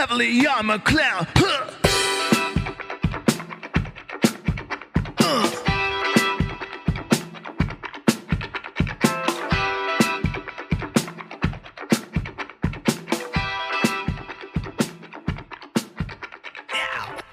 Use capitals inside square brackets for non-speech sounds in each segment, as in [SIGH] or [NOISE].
heavily, I'm a clown. Huh.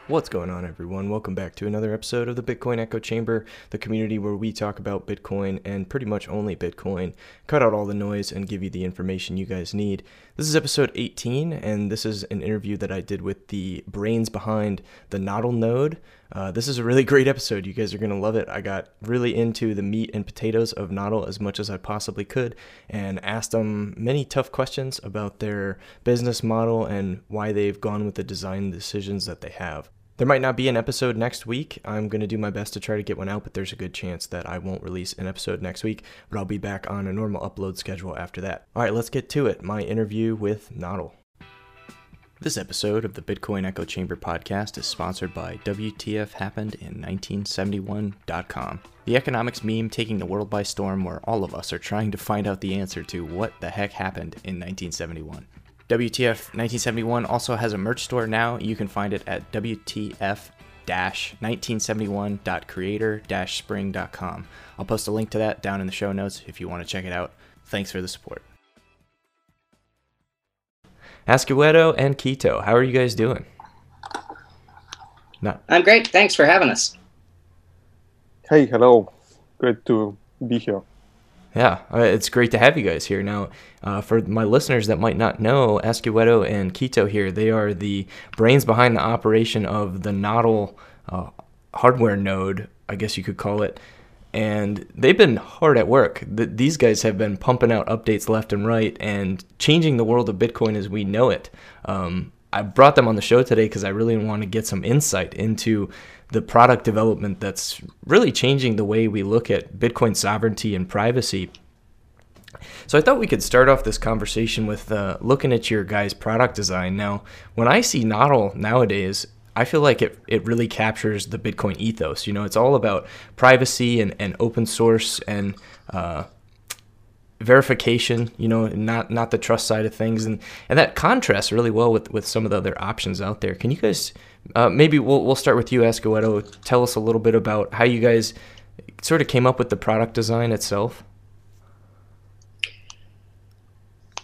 What's going on, everyone? Welcome back to another episode of the Bitcoin Echo Chamber, the community where we talk about Bitcoin and pretty much only Bitcoin, cut out all the noise, and give you the information you guys need. This is episode 18, and this is an interview that I did with the brains behind the Nodl node. Uh, this is a really [LAUGHS] great episode. You guys are going to love it. I got really into the meat and potatoes of Nodl as much as I possibly could and asked them many tough questions about their business model and why they've gone with the design decisions that they have. There might not be an episode next week. I'm going to do my best to try to get one out, but there's a good chance that I won't release an episode next week, but I'll be back on a normal upload schedule after that. All right, let's get to it. My interview with Nodl. This episode of the Bitcoin Echo Chamber podcast is sponsored by WTFHappened in1971.com, the economics meme taking the world by storm where all of us are trying to find out the answer to what the heck happened in 1971. WTF 1971 also has a merch store now. You can find it at WTF 1971.creator spring.com. I'll post a link to that down in the show notes if you want to check it out. Thanks for the support. Askuwheteau and Keto, how are you guys doing? Not. I'm great. Thanks for having us. Hey, hello. Great to be here. Yeah, it's great to have you guys here. Now, uh, for my listeners that might not know, Askuwheteau and Keto here, they are the brains behind the operation of the Nodl uh, hardware node, I guess you could call it. And they've been hard at work. The, these guys have been pumping out updates left and right and changing the world of Bitcoin as we know it. Um, I brought them on the show today because I really want to get some insight into the product development that's really changing the way we look at Bitcoin sovereignty and privacy. So I thought we could start off this conversation with uh, looking at your guys' product design. Now, when I see Nodl nowadays, I feel like it, it really captures the Bitcoin ethos. You know, it's all about privacy and, and open source and uh, verification, you know, not not the trust side of things, and and that contrasts really well with with some of the other options out there. Can you guys uh, maybe we'll we'll start with you, Askuwheteau. Tell us a little bit about how you guys sort of came up with the product design itself.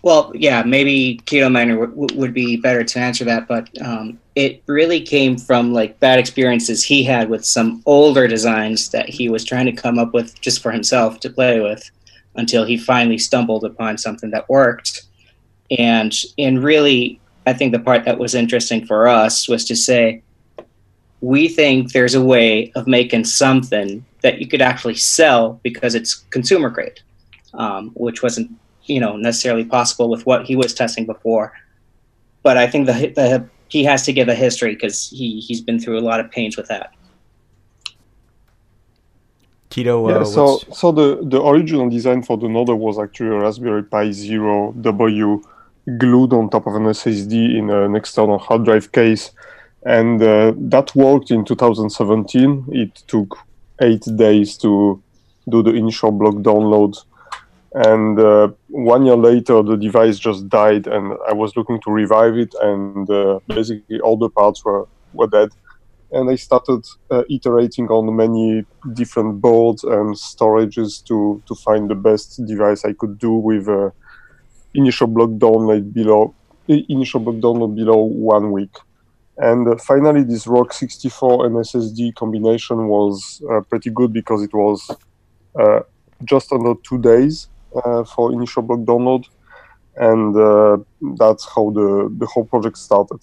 Well, yeah, maybe Keto Miner w- would be better to answer that, but um, it really came from like bad experiences he had with some older designs that he was trying to come up with just for himself to play with until he finally stumbled upon something that worked. And and really, I think the part that was interesting for us was to say, we think there's a way of making something that you could actually sell because it's consumer grade, um, which wasn't you know necessarily possible with what he was testing before. But I think the, the he has to give a history because he he's been through a lot of pains with that. Keto. Uh, yeah, so so the the original design for the Nodl was actually a Raspberry Pi Zero W glued on top of an SSD in an external hard drive case, and uh, that worked in 2017. It took eight days to do the initial block download, and uh, one year later the device just died, and I was looking to revive it, and uh, basically all the parts were were dead and I started uh, iterating on many different boards and storages to to find the best device I could do with uh, initial block download below initial block download below one week. And uh, finally, this Rock64 and SSD combination was uh, pretty good because it was uh, just under two days uh, for initial block download, and that's how the the whole project started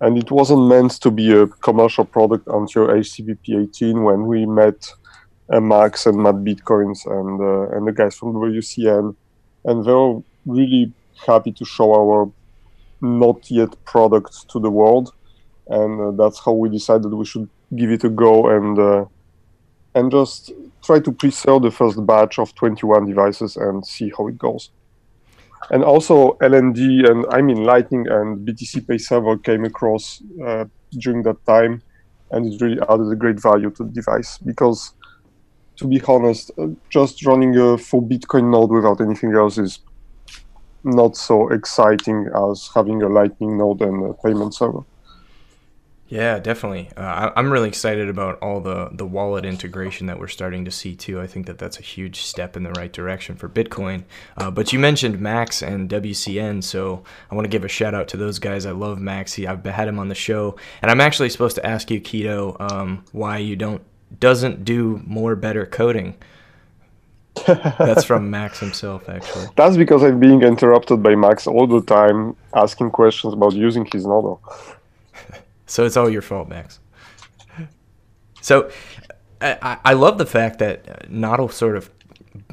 and it wasn't meant to be a commercial product until HCPP 18 when we met uh, Max and Matt Bitcoins and uh, and the guys from WCN, and they were really happy to show our not yet product to the world, and uh, that's how we decided we should give it a go and uh, and just try to pre-sell the first batch of 21 devices and see how it goes and also LND and I mean Lightning and BTC Pay Server came across uh, during that time, and it really added a great value to the device because, to be honest, uh, just running a full Bitcoin node without anything else is not so exciting as having a Lightning node and a payment server. Yeah, definitely. Uh, I, am really excited about all the the wallet integration that we're starting to see too. I think that that's a huge step in the right direction for Bitcoin. Uh, but you mentioned Max and WCN, so I want to give a shout out to those guys. I love Maxi. I've had him on the show, and I'm actually supposed to ask you, Keto, um, why you don't doesn't do more better coding. That's from [LAUGHS] Max himself, actually. That's because I'm being interrupted by Max all the time, asking questions about using his nodo. So it's all your fault, Max. So I, I love the fact that Nodl sort of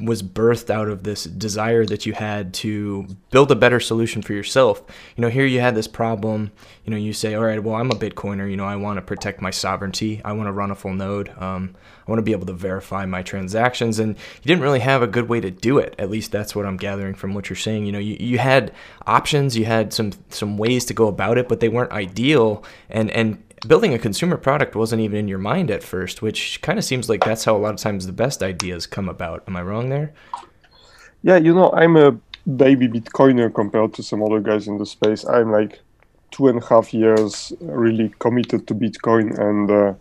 was birthed out of this desire that you had to build a better solution for yourself. You know, here you had this problem. You know, you say, all right, well, I'm a Bitcoiner. You know, I want to protect my sovereignty. I want to run a full node. Um, I want to be able to verify my transactions. And you didn't really have a good way to do it. At least that's what I'm gathering from what you're saying. You know, you, you had options, you had some some ways to go about it, but they weren't ideal. And and building a consumer product wasn't even in your mind at first, which kind of seems like that's how a lot of times the best ideas come about. Am I wrong there? Yeah, you know, I'm a baby Bitcoiner compared to some other guys in the space. I'm like two and a half years really committed to Bitcoin, and uh,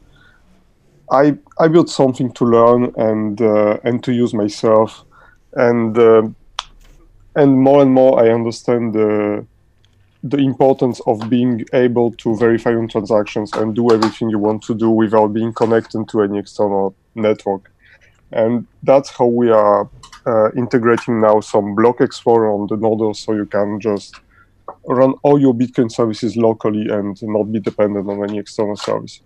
I I built something to learn and uh, and to use myself, and uh, and more and more I understand the the importance of being able to verify your transactions and do everything you want to do without being connected to any external network. And that's how we are uh, integrating now some block explorer on the node so you can just run all your Bitcoin services locally and not be dependent on any external service.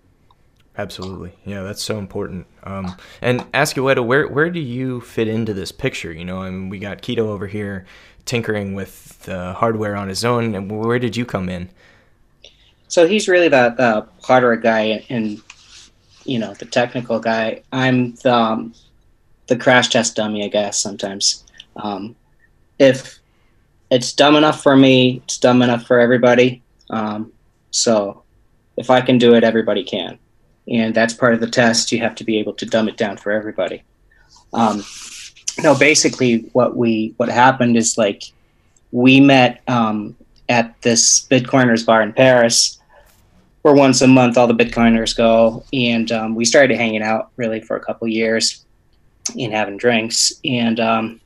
Absolutely, yeah, that's so important. Um, and Askuwheteau, where where do you fit into this picture? You know, I mean, we got Keto over here tinkering with the hardware on his own. And where did you come in? So he's really the, hardware guy and, you know, the technical guy. I'm the, um, the crash test dummy, I guess, sometimes. Um, if it's dumb enough for me, it's dumb enough for everybody. Um, so if I can do it, everybody can. And that's part of the test. You have to be able to dumb it down for everybody. Um, no, basically what we what happened is like we met um, at this Bitcoiners bar in Paris, where once a month all the Bitcoiners go, and um, we started hanging out really for a couple years and having drinks, and um,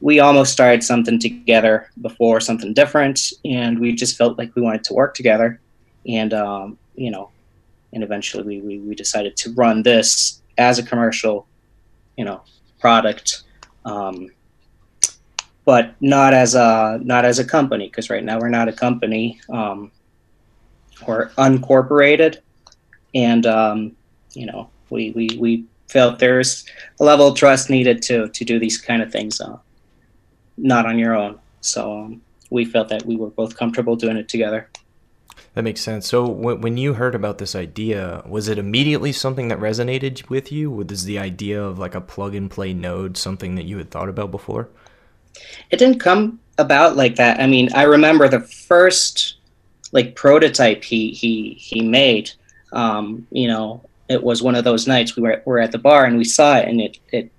we almost started something together before something different, and we just felt like we wanted to work together, and um, you know, and eventually we, we we decided to run this as a commercial, you know, product, um, but not as a not as a company because right now we're not a company. Um, we're uncorporated, and um, you know we, we we felt there's a level of trust needed to to do these kind of things, uh, not on your own. So um, we felt that we were both comfortable doing it together. That makes sense. So when you heard about this idea, was it immediately something that resonated with you? Was the idea of like a plug and play node something that you had thought about before? It didn't come about like that. I mean, I remember the first like prototype he he he made. Um, you know, it was one of those nights we were were at the bar and we saw it, and it it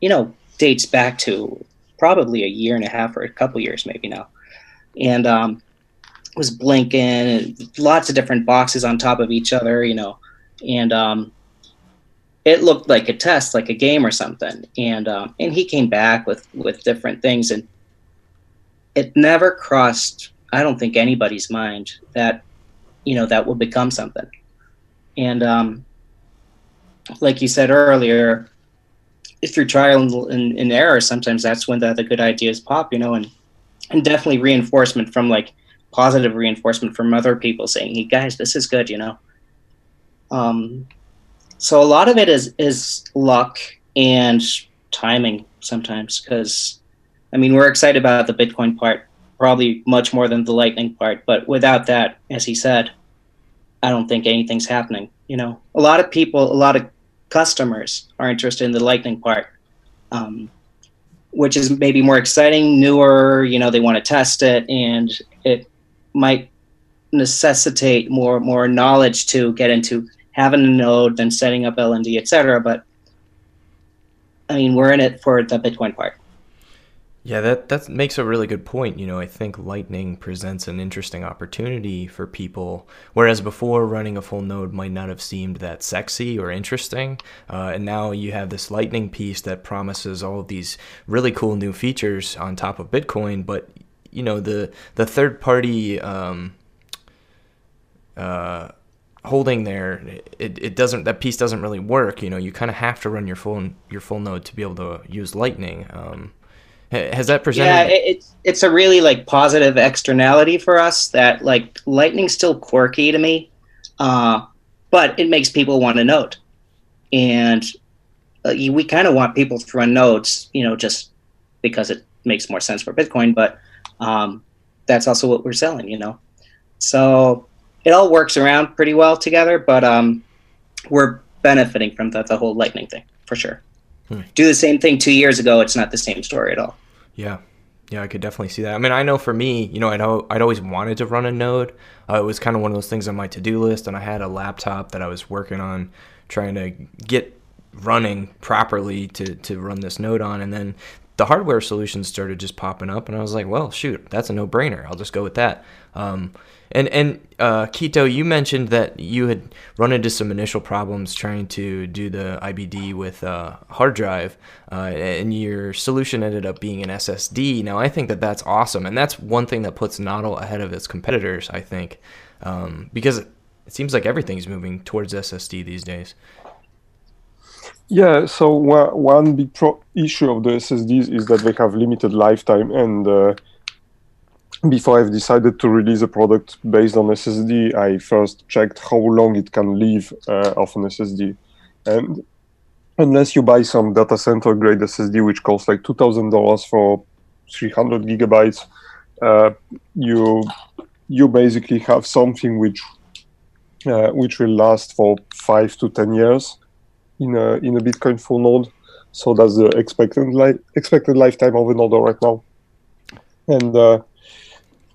you know dates back to probably a year and a half or a couple years maybe now, and um, was blinking and lots of different boxes on top of each other, you know, and um, it looked like a test, like a game or something. And um, and he came back with with different things, and it never crossed, I don't think anybody's mind that you know that will become something. And um, like you said earlier, you're trial and, and error, sometimes that's when the, the good ideas pop, you know, and and definitely reinforcement from like positive reinforcement from other people saying, "Hey guys, this is good," you know. Um, so a lot of it is is luck and timing sometimes because I mean we're excited about the Bitcoin part probably much more than the Lightning part, but without that, as he said, I don't think anything's happening. You know, a lot of people, a lot of customers are interested in the Lightning part. Um, which is maybe more exciting, newer. You know, they want to test it, and might necessitate more more knowledge to get into having a node than setting up LND, etc. But I mean, we're in it for the Bitcoin part. Yeah, that that makes a really good point. You know, I think Lightning presents an interesting opportunity for people, whereas before running a full node might not have seemed that sexy or interesting, uh, and now you have this Lightning piece that promises all of these really cool new features on top of Bitcoin. But you know, the the third party um, uh, holding there, it, it doesn't that piece doesn't really work. You know, you kind of have to run your full your full node to be able to use Lightning. Um, has that presented? Yeah, it, it's it's a really like positive externality for us that like Lightning's still quirky to me, uh, but it makes people want to note and uh, we kind of want people to run nodes, you know, just because it makes more sense for Bitcoin. But um, that's also what we're selling, you know. So it all works around pretty well together, but um, we're benefiting from the, the whole Lightning thing for sure. Hmm. Do the same thing two years ago, it's not the same story at all. Yeah. Yeah, I could definitely see that. I mean, I know for me, you know, I'd, I'd always wanted to run a node. Uh, it was kind of one of those things on my to do list, and I had a laptop that I was working on trying to get running properly to, to run this node on. And then the hardware solutions started just popping up, and I was like, well, shoot, that's a no brainer. I'll just go with that. Um, and and uh, Keto, you mentioned that you had run into some initial problems trying to do the IBD with uh, hard drive, uh, and your solution ended up being an SSD. Now I think that that's awesome, and that's one thing that puts Nodl ahead of its competitors. I think um, because it seems like everything's moving towards SSD these days. Yeah, so one big pro- issue of the SSDs is that they have limited lifetime, and uh, before I've decided to release a product based on SSD, I first checked how long it can live uh, off an SSD, and unless you buy some data center grade SSD, which costs like two thousand dollars for three hundred gigabytes, uh, you you basically have something which uh, which will last for five to ten years in a in a Bitcoin full node. So that's the expected li- expected lifetime of a node right now. And uh,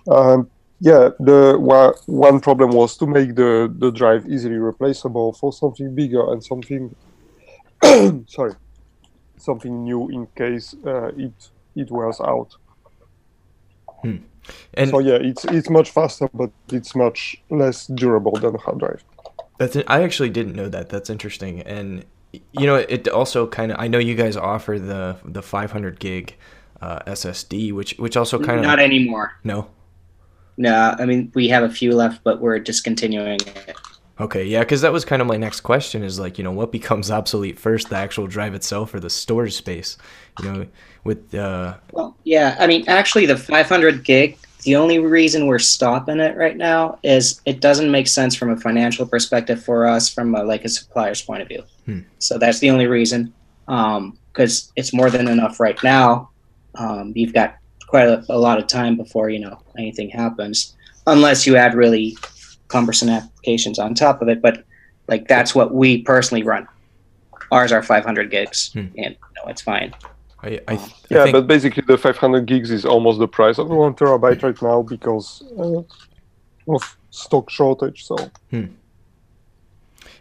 um, yeah, the one problem was to make the the drive easily replaceable for something bigger and something [COUGHS] sorry something new in case uh, it it wears out. Hmm. And so yeah, it's it's much faster, but it's much less durable than a hard drive. That's. I actually didn't know that. That's interesting. And you know, it also kind of. I know you guys offer the the 500 gig uh, SSD, which which also kind of not anymore. No. No, I mean we have a few left, but we're discontinuing it. Okay, yeah, because that was kind of my next question is like, you know, what becomes obsolete first, the actual drive itself or the storage space? You know, with uh. Well, yeah, I mean, actually, the 500 gig the only reason we're stopping it right now is it doesn't make sense from a financial perspective for us from a, like a supplier's point of view. Hmm. So that's the only reason because um, it's more than enough right now. Um, you've got quite a, a, lot of time before you know anything happens, unless you add really cumbersome applications on top of it. But like that's what we personally run. Ours are 500 gigs, hmm. and you know, it's fine. I, I, th- yeah, I think... but basically the 500 gigs is almost the price of one terabyte right now because uh, of stock shortage. So. Hmm.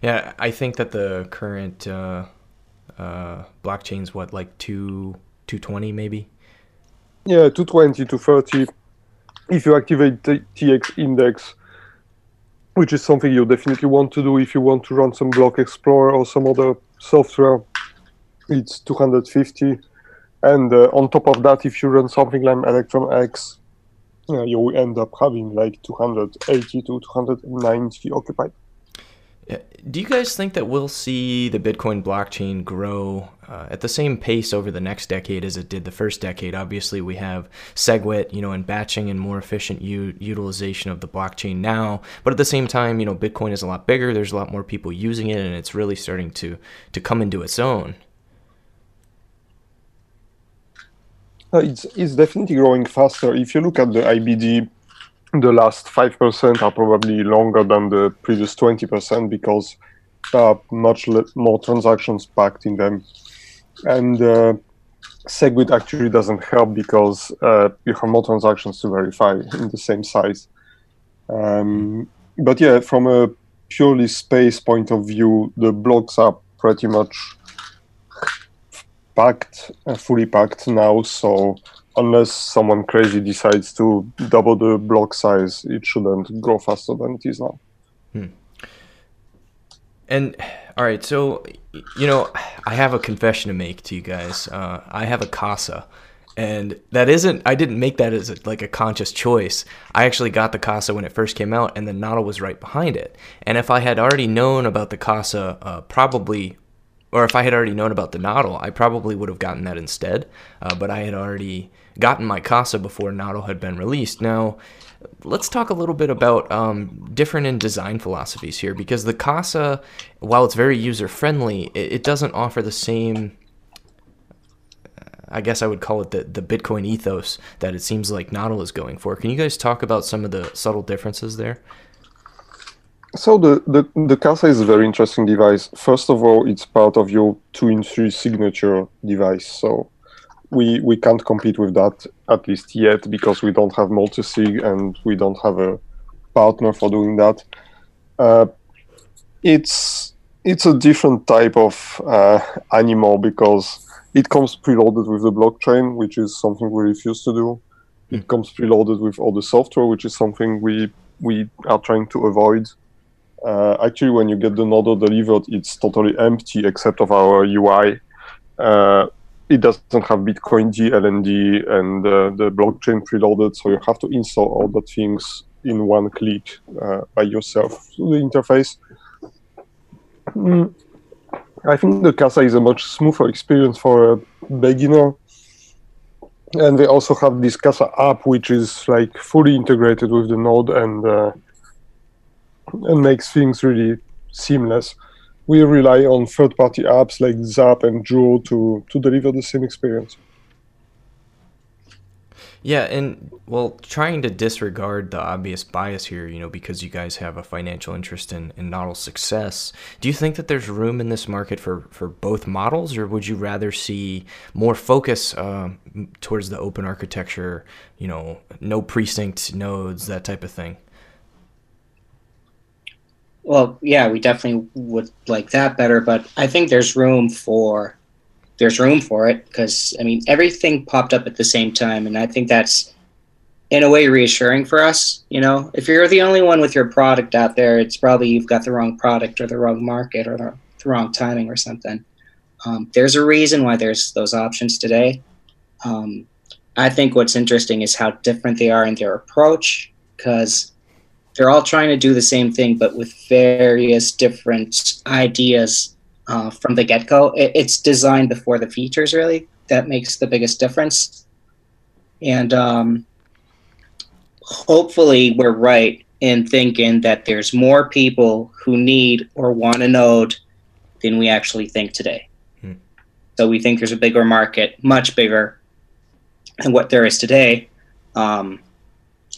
Yeah, I think that the current uh, uh, blockchain's what like two two twenty maybe. Yeah, two twenty to thirty. If you activate the TX index, which is something you definitely want to do if you want to run some Block Explorer or some other software, it's 250 and uh, on top of that, if you run something like ElectrumX, uh, you end up having like 280 to 290 occupied. Do you guys think that we'll see the Bitcoin blockchain grow uh, at the same pace over the next decade as it did the first decade? Obviously, we have SegWit, you know, and batching and more efficient u- utilization of the blockchain now. But at the same time, you know, Bitcoin is a lot bigger. There's a lot more people using it, and it's really starting to to come into its own. It's, it's definitely growing faster. If you look at the IBD, the last 5% are probably longer than the previous 20% because there are much more transactions packed in them. And uh, SegWit actually doesn't help because uh, you have more transactions to verify in the same size. Um, but yeah, from a purely space point of view, the blocks are pretty much packed, uh, fully packed now. So unless someone crazy decides to double the block size, it shouldn't grow faster than it is now. And all right, so you know, I have a confession to make to you guys. Uh, I have a casa, and that isn't. I didn't make that as a, like a conscious choice. I actually got the casa when it first came out, and the Nodl was right behind it. And if I had already known about the casa, uh, probably, or if I had already known about the Nodl, I probably would have gotten that instead. Uh, but I had already gotten my Casa before Nodl had been released. Now, let's talk a little bit about um, different in design philosophies here because the Casa, while it's very user friendly, it, it, doesn't offer the same. I guess I would call it the, the Bitcoin ethos that it seems like Nodl is going for. Can you guys talk about some of the subtle differences there? So the, the, the Casa is a very interesting device. First of all, it's part of your two in three signature device. So we we can't compete with that at least yet because we don't have multi-sig and we don't have a partner for doing that. Uh, it's it's a different type of uh, animal because it comes preloaded with the blockchain, which is something we refuse to do. It comes preloaded with all the software, which is something we we are trying to avoid. Uh, actually, when you get the node delivered, it's totally empty except of our UI. Uh, it doesn't have Bitcoin D, LND, and uh, the blockchain preloaded, so you have to install all the things in one click uh, by yourself through the interface. Mm. I think the Casa is a much smoother experience for a beginner. And they also have this Casa app, which is like fully integrated with the node and uh, and makes things really seamless we rely on third-party apps like Zap and Joule to to deliver the same experience. Yeah, and well, trying to disregard the obvious bias here, you know, because you guys have a financial interest in, in Nodl's success, do you think that there's room in this market for, for both models, or would you rather see more focus uh, towards the open architecture, you know, no pre-synced nodes, that type of thing? Well, yeah, we definitely would like that better, but I think there's room for there's room for it because I mean everything popped up at the same time, and I think that's in a way reassuring for us. You know, if you're the only one with your product out there, it's probably you've got the wrong product or the wrong market or the, wrong timing or something. Um, there's a reason why there's those options today. Um, I think what's interesting is how different they are in their approach because they're all trying to do the same thing, but with various different ideas uh, from the get go. It, it's designed before the features, really. That makes the biggest difference. And um, hopefully, we're right in thinking that there's more people who need or want a node than we actually think today. Hmm. So we think there's a bigger market, much bigger than what there is today. Um,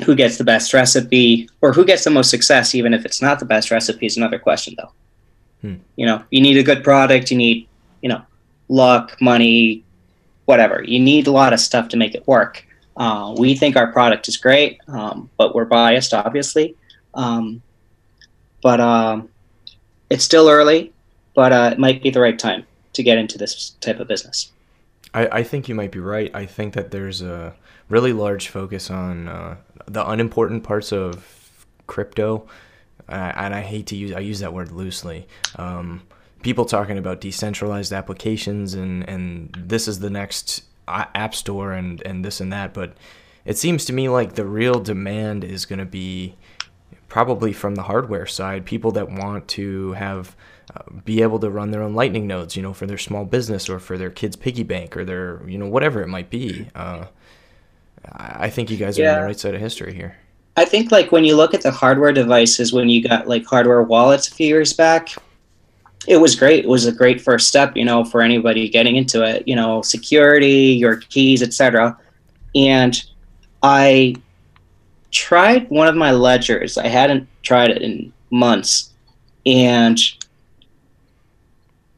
who gets the best recipe or who gets the most success, even if it's not the best recipe, is another question, though. Hmm. You know, you need a good product, you need, you know, luck, money, whatever. You need a lot of stuff to make it work. Uh, we think our product is great, um, but we're biased, obviously. Um, but um, it's still early, but uh, it might be the right time to get into this type of business. I, I think you might be right. I think that there's a really large focus on uh, the unimportant parts of crypto, and I hate to use I use that word loosely. Um, people talking about decentralized applications and and this is the next app store and and this and that, but it seems to me like the real demand is going to be probably from the hardware side. People that want to have uh, be able to run their own lightning nodes you know for their small business or for their kids piggy bank or their you know whatever it might be uh, I think you guys are on the right side of history here. I think like when you look at the hardware devices, when you got like hardware wallets a few years back, it was great. It was a great first step, you know, for anybody getting into it. You know, security, your keys, etc. And I tried one of my ledgers. I hadn't tried it in months, and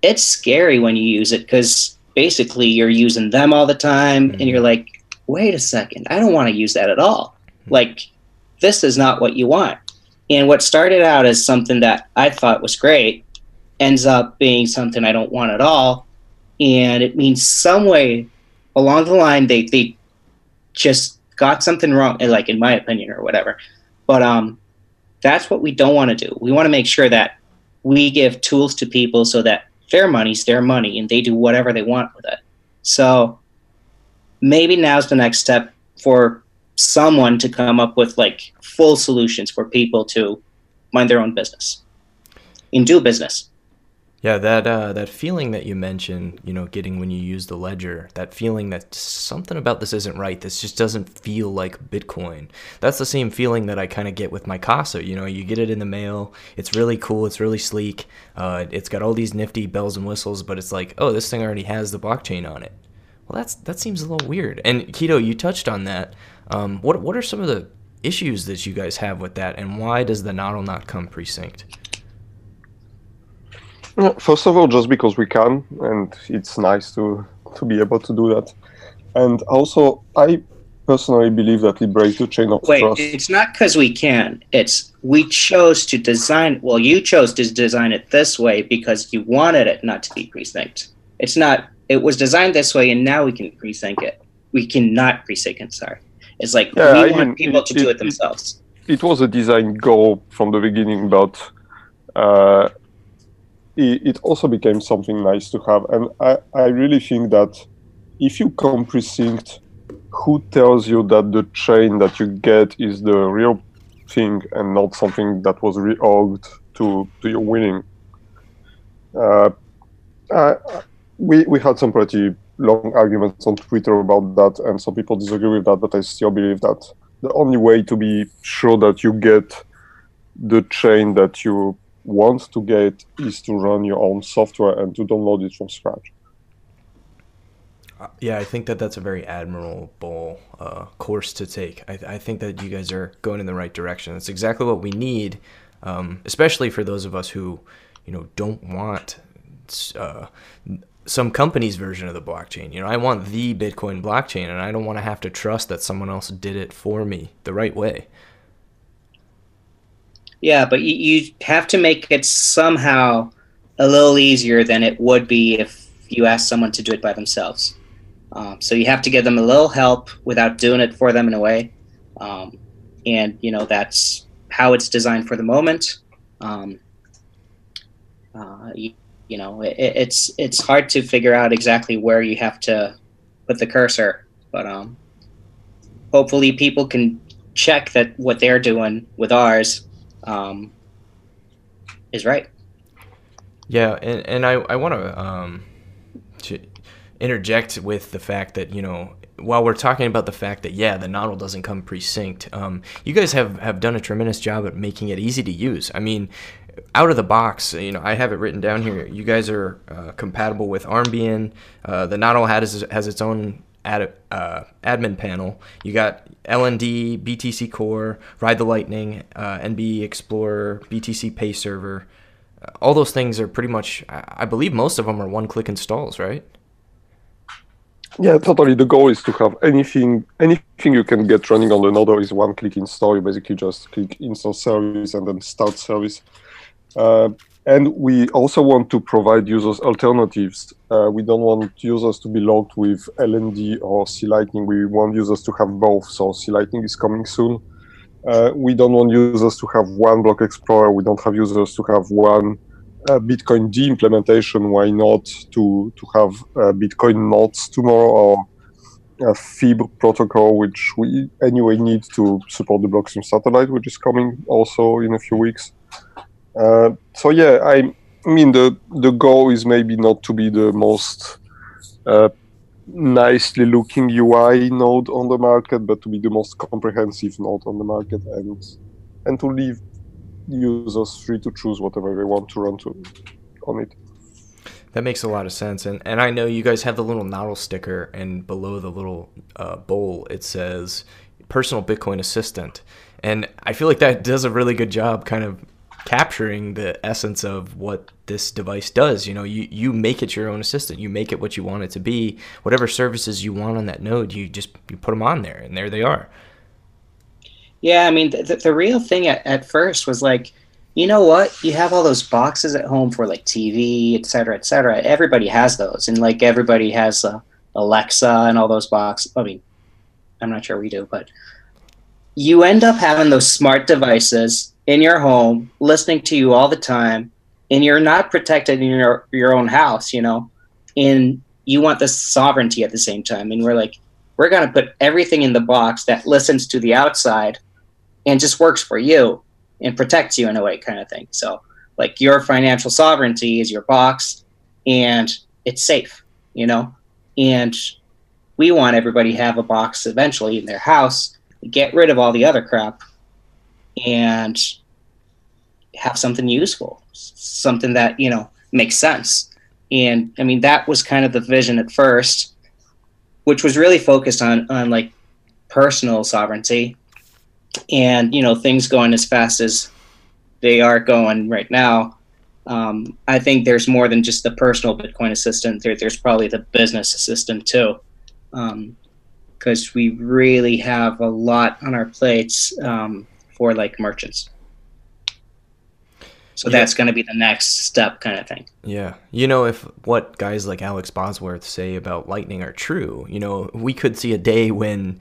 it's scary when you use it because basically you're using them all the time, mm-hmm. and you're like, wait a second, I don't want to use that at all. Like, this is not what you want. And what started out as something that I thought was great ends up being something I don't want at all. And it means some way along the line they, they just got something wrong, like in my opinion or whatever. But um, that's what we don't want to do. We want to make sure that we give tools to people so that their money's their money and they do whatever they want with it. So maybe now's the next step for someone to come up with like full solutions for people to mind their own business and do business. Yeah, that uh, that feeling that you mentioned, you know, getting when you use the ledger, that feeling that something about this isn't right. This just doesn't feel like Bitcoin. That's the same feeling that I kind of get with my Casa. You know, you get it in the mail. It's really cool. It's really sleek. Uh, it's got all these nifty bells and whistles, but it's like, oh, this thing already has the blockchain on it. Well, that's that seems a little weird. And Keto, you touched on that. Um, what what are some of the issues that you guys have with that, and why does the nodl not come pre-synced? First of all, just because we can, and it's nice to to be able to do that. And also, I personally believe that Libre is the chain of Wait, trust. it's not because we can. It's we chose to design. Well, you chose to design it this way because you wanted it not to be pre-synced. It's not. It was designed this way, and now we can pre-sync it. We cannot pre-sync it. Sorry. It's like Yeah, we I want mean, people it- to do it- it themselves. it was a design goal from the beginning, but uh, it, it also became something nice to have. And I, I really think that if you come pre-synced, who tells you that the chain that you get is the real thing and not something that was reorged to, to your winning? Uh, I, we, we had some pretty long arguments on Twitter about that, and some people disagree with that, but I still believe that the only way to be sure that you get the chain that you want to get is to run your own software and to download it from scratch. Uh, Yeah, I think that that's a very admirable uh, course to take. I, I think that you guys are going in the right direction. It's exactly what we need, um, especially for those of us who, you know, don't want uh, some company's version of the blockchain. You know, I want the Bitcoin blockchain, and I don't want to have to trust that someone else did it for me the right way. Yeah, but you, you have to make it somehow a little easier than it would be if you asked someone to do it by themselves. Um, so you have to give them a little help without doing it for them in a way. Um, and, you know, that's how it's designed for the moment. Um, uh, you, you know, it, it's it's hard to figure out exactly where you have to put the cursor, but um, hopefully people can check that what they're doing with ours um, is right. Yeah, and, and I, I want to um, to interject with the fact that, you know, while we're talking about the fact that, yeah, the nodl doesn't come pre-synced, um, you guys have, have done a tremendous job at making it easy to use. I mean, out of the box, you know, I have it written down here. You guys are uh, compatible with Armbian. Uh, the nodl has, has its own ad, uh, admin panel. You got LND, BTC Core, Ride the Lightning, uh, NBXplorer, BTC Pay Server. Uh, all those things are pretty much, I believe most of them are one click installs, right? Yeah, totally. The goal is to have anything anything you can get running on the node is one click install. You basically just click install service and then start service. Uh, and we also want to provide users alternatives. Uh, we don't want users to be logged with LND or C Lightning. We want users to have both. So C Lightning is coming soon. Uh, we don't want users to have one block explorer. We don't have users to have one uh, Bitcoin D implementation. Why not to to have uh, Bitcoin Knots tomorrow or a FIB protocol, which we anyway need to support the Blockstream satellite, which is coming also in a few weeks. Uh, so yeah, I mean the the goal is maybe not to be the most uh, nicely looking UI node on the market, but to be the most comprehensive node on the market, and and to leave users free to choose whatever they want to run to on it. That makes a lot of sense. And, and I know you guys have the little nodl sticker, and below the little uh, bowl, it says personal Bitcoin assistant. And I feel like that does a really good job kind of capturing the essence of what this device does. You know, you, you make it your own assistant. You make it what you want it to be. Whatever services you want on that node, you just you put them on there, and there they are. Yeah, I mean, the, the, real thing at, at first was like, you know what? You have all those boxes at home for like TV, et cetera, et cetera. Everybody has those. And like everybody has uh, Alexa and all those boxes. I mean, I'm not sure we do, but you end up having those smart devices in your home, listening to you all the time, and you're not protected in your your own house, you know, and you want the sovereignty at the same time. And we're like, we're gonna put everything in the box that listens to the outside and just works for you and protects you in a way, kind of thing. So like your financial sovereignty is your box and it's safe, you know? And we want everybody to have a box eventually in their house, get rid of all the other crap and have something useful, something that, you know, makes sense. And I mean, that was kind of the vision at first, which was really focused on, on like personal sovereignty and, you know, things going as fast as they are going right now. Um, I think there's more than just the personal Bitcoin assistant. There, there's probably the business assistant too, because um, we really have a lot on our plates um, for like merchants. So yeah. that's going to be the next step, kind of thing. Yeah, you know, if what guys like Alex Bosworth say about Lightning are true, you know, we could see a day when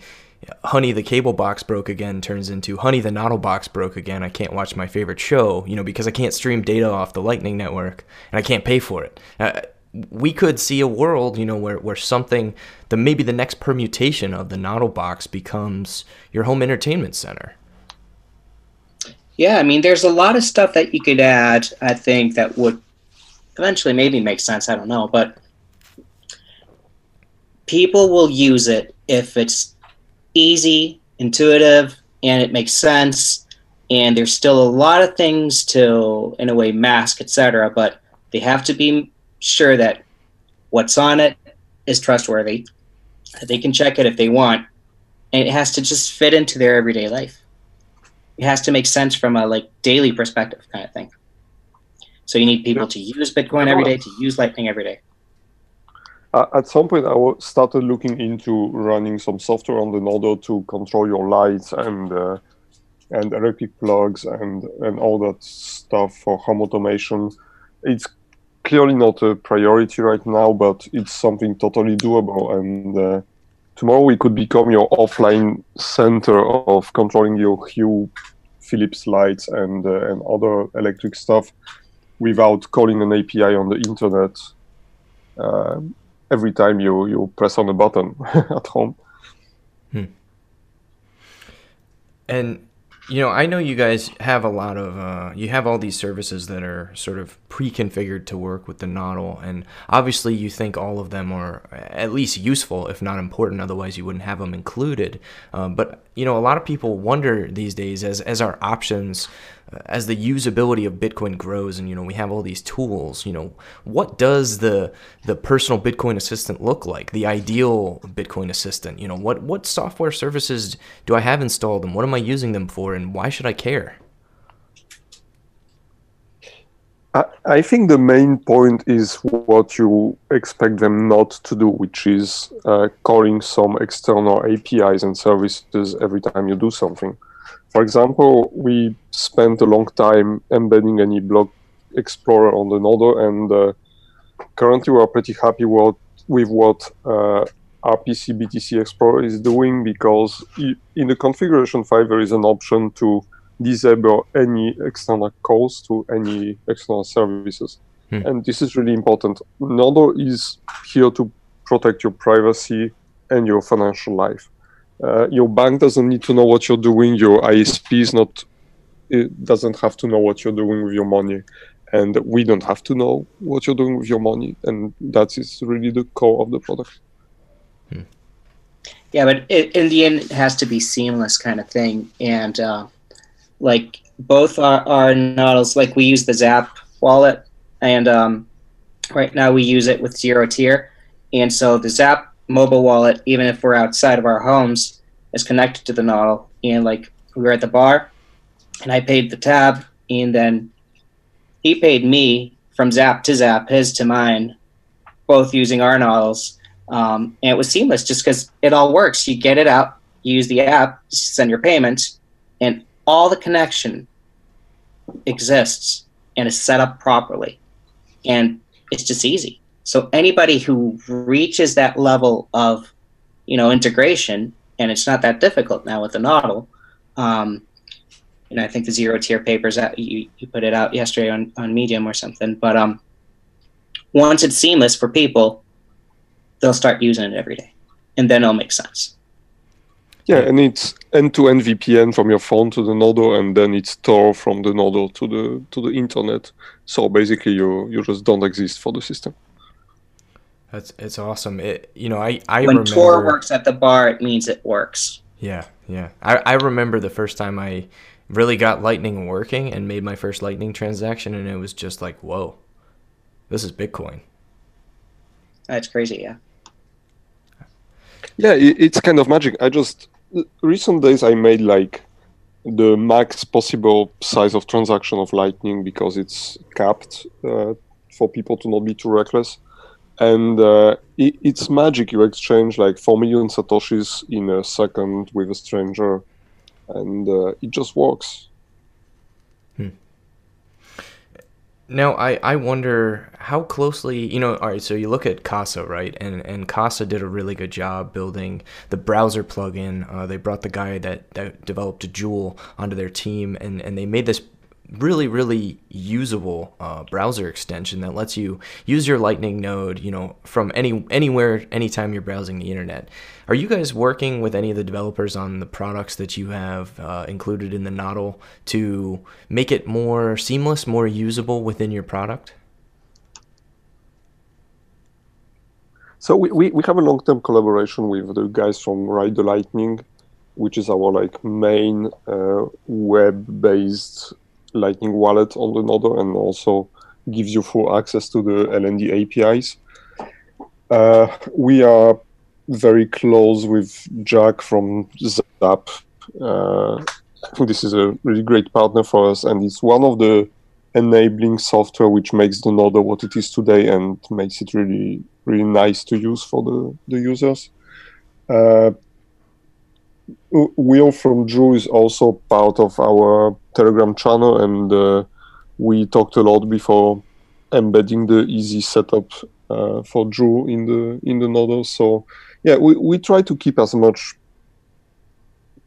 Honey the cable box broke again turns into Honey the Nodl box broke again. I can't watch my favorite show, you know, because I can't stream data off the Lightning network and I can't pay for it. Uh, we could see a world, you know, where, where something, the maybe the next permutation of the Nodl box becomes your home entertainment center. Yeah, I mean, there's a lot of stuff that you could add. I think that would eventually maybe make sense. I don't know, but people will use it if it's easy, intuitive, and it makes sense. And there's still a lot of things to, in a way, mask, etc. But they have to be sure that what's on it is trustworthy. That they can check it if they want, and it has to just fit into their everyday life. It has to make sense from a like daily perspective, kind of thing. So you need people to use Bitcoin every day, to use Lightning every day uh, at some point I started looking into running some software on the Nodo to control your lights and uh, and electric plugs and and all that stuff for home automation. It's clearly not a priority right now, but it's something totally doable. And uh, tomorrow we could become your offline center of controlling your Hue Philips lights and uh, and other electric stuff without calling an API on the internet. Uh, every time you you press on a button [LAUGHS] at home. Hmm. And you know, I know you guys have a lot of uh, you have all these services that are sort of pre-configured to work with the Nodl, and obviously you think all of them are at least useful, if not important. Otherwise, you wouldn't have them included. Um, but you know, a lot of people wonder these days as as our options as the usability of Bitcoin grows and you know we have all these tools, you know, what does the the personal Bitcoin assistant look like? The ideal Bitcoin assistant, you know, what what software services do I have installed and what am I using them for and why should I care? I, think the main point is what you expect them not to do, which is uh, calling some external APIs and services every time you do something. For example, we spent a long time embedding any block explorer on the Nodo, and uh, currently we are pretty happy with, with what uh, RPC BTC Explorer is doing because in the configuration file there is an option to disable any external calls to any external services. Hmm. And this is really important. Nodo is here to protect your privacy and your financial life. Uh, your bank doesn't need to know what you're doing. Your ISP is not it doesn't have to know what you're doing with your money, and we don't have to know what you're doing with your money, and that is really the core of the product. Hmm. Yeah, but it, in the end, it has to be seamless kind of thing, and uh, like both our, our models, like we use the Zap wallet, and um, right now we use it with ZeroTier, and so the Zap mobile wallet, even if we're outside of our homes, is connected to the Nodl. And like we were at the bar, and I paid the tab, and then he paid me from Zap to Zap, his to mine, both using our Nodls. Um, and it was seamless just because it all works. You get it out, you use the app, send your payment, and all the connection exists and is set up properly. And it's just easy. So anybody who reaches that level of, you know, integration and it's not that difficult now with the Nodl. Um, and I think the ZeroTier papers you, you put it out yesterday on, on Medium or something. But um, once it's seamless for people, they'll start using it every day, and then it'll make sense. Yeah, and it's end-to-end VPN from your phone to the Nodo, and then it's Tor from the Nodo to the to the internet. So basically, you you just don't exist for the system. That's it's awesome. It you know I I when remember Tor works at the bar, it means it works. Yeah, yeah. I I remember the first time I really got Lightning working and made my first Lightning transaction, and it was just like, whoa, this is Bitcoin. That's crazy, yeah. Yeah, it's kind of magic. I just recent days I made like the max possible size of transaction of Lightning because it's capped uh, for people to not be too reckless. And uh, it, it's magic. You exchange like 4 million Satoshis in a second with a stranger, and uh, it just works. Now, I, I wonder how closely, you know, all right, so you look at Casa, right? And and Casa did a really good job building the browser plugin. Uh, they brought the guy that, that developed Joule onto their team, and, and they made this really, really usable uh, browser extension that lets you use your Lightning node, you know, from any anywhere, anytime you're browsing the internet. Are you guys working with any of the developers on the products that you have uh, included in the Nodl to make it more seamless, more usable within your product? So we, we, we have a long-term collaboration with the guys from Ride the Lightning, which is our like main uh, web-based Lightning wallet on the Nodl, and also gives you full access to the LND APIs. Uh, we are very close with Jack from Zap. Uh, this is a really great partner for us, and it's one of the enabling software which makes the Nodl what it is today and makes it really really nice to use for the, the users. Uh, Will from Drew is also part of our Telegram channel, and uh, we talked a lot before embedding the easy setup uh, for Drew in the in the Nodl. So yeah, we, we try to keep as much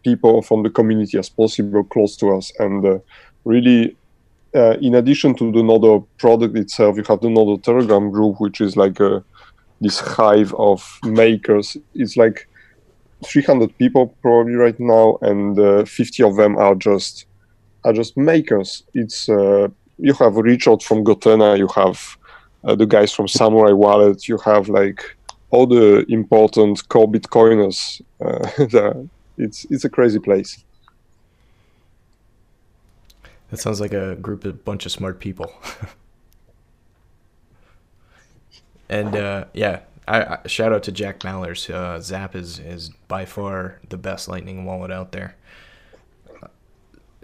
people from the community as possible close to us, and uh, really. Uh, in addition to the Nodl product itself, you have the Nodl Telegram group, which is like a, this hive of makers. It's like 300 people probably right now, and uh, 50 of them are just are just makers. It's uh, you have Richard from goTenna, you have uh, the guys from Samourai Wallet, you have like all the important core Bitcoiners. Uh, [LAUGHS] it's it's a crazy place. That sounds like a group of bunch of smart people. [LAUGHS] and uh, yeah, I, I, shout out to Jack Mallers. Uh, Zap is is by far the best Lightning wallet out there.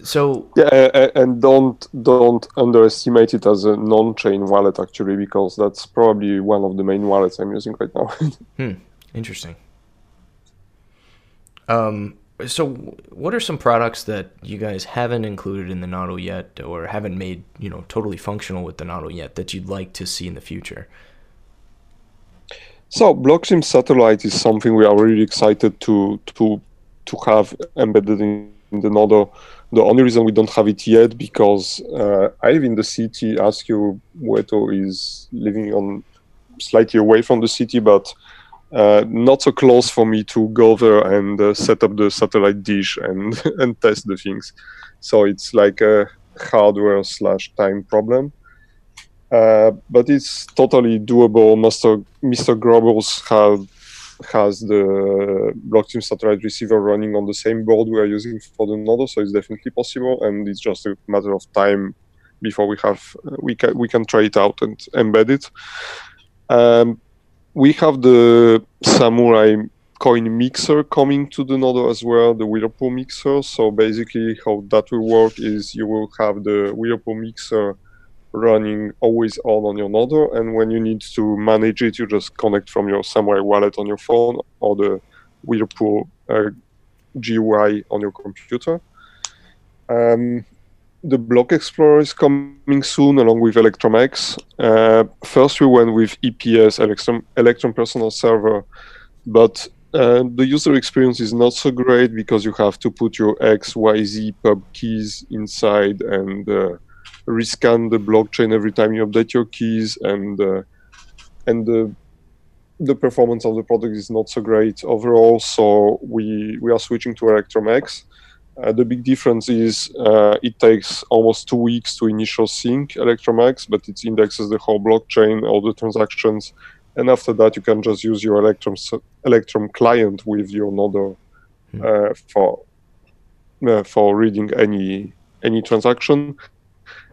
So yeah, and don't don't underestimate it as a non-chain wallet actually, because that's probably one of the main wallets I'm using right now. [LAUGHS] hmm, interesting. Um, so what are some products that you guys haven't included in the Nodl yet, or haven't made you know totally functional with the Nodl yet that you'd like to see in the future? So Blockstream Satellite is something we are really excited to to to have embedded in, in the Nodl. The only reason we don't have it yet because uh, I live in the city. Askew Weto is living on slightly away from the city, but uh, not so close for me to go there and uh, set up the satellite dish and [LAUGHS] and test the things. So it's like a hardware slash time problem. Uh, but it's totally doable. Mr. Mr. Have, has the blockchain satellite receiver running on the same board we are using for the Nodl, so it's definitely possible, and it's just a matter of time before we have uh, we can we can try it out and embed it. Um, we have the Samourai coin mixer coming to the Nodl as well, the Whirlpool mixer. So basically, how that will work is you will have the Whirlpool mixer running always on on your node and when you need to manage it, you just connect from your Samourai wallet on your phone or the Whirlpool uh, GUI on your computer. Um, the Block Explorer is coming soon along with ElectrumX. Uh, first, we went with EPS, Electrum, Electrum Personal Server, but uh, the user experience is not so great because you have to put your X, Y, Z pub keys inside and uh, rescan the blockchain every time you update your keys, and uh, and the the performance of the product is not so great overall. So we we are switching to ElectrumX. Uh, the big difference is uh, it takes almost two weeks to initial sync ElectrumX, but it indexes the whole blockchain, all the transactions, and after that you can just use your Electrum Electrum client with your Nodl hmm. uh, for uh, for reading any any transaction,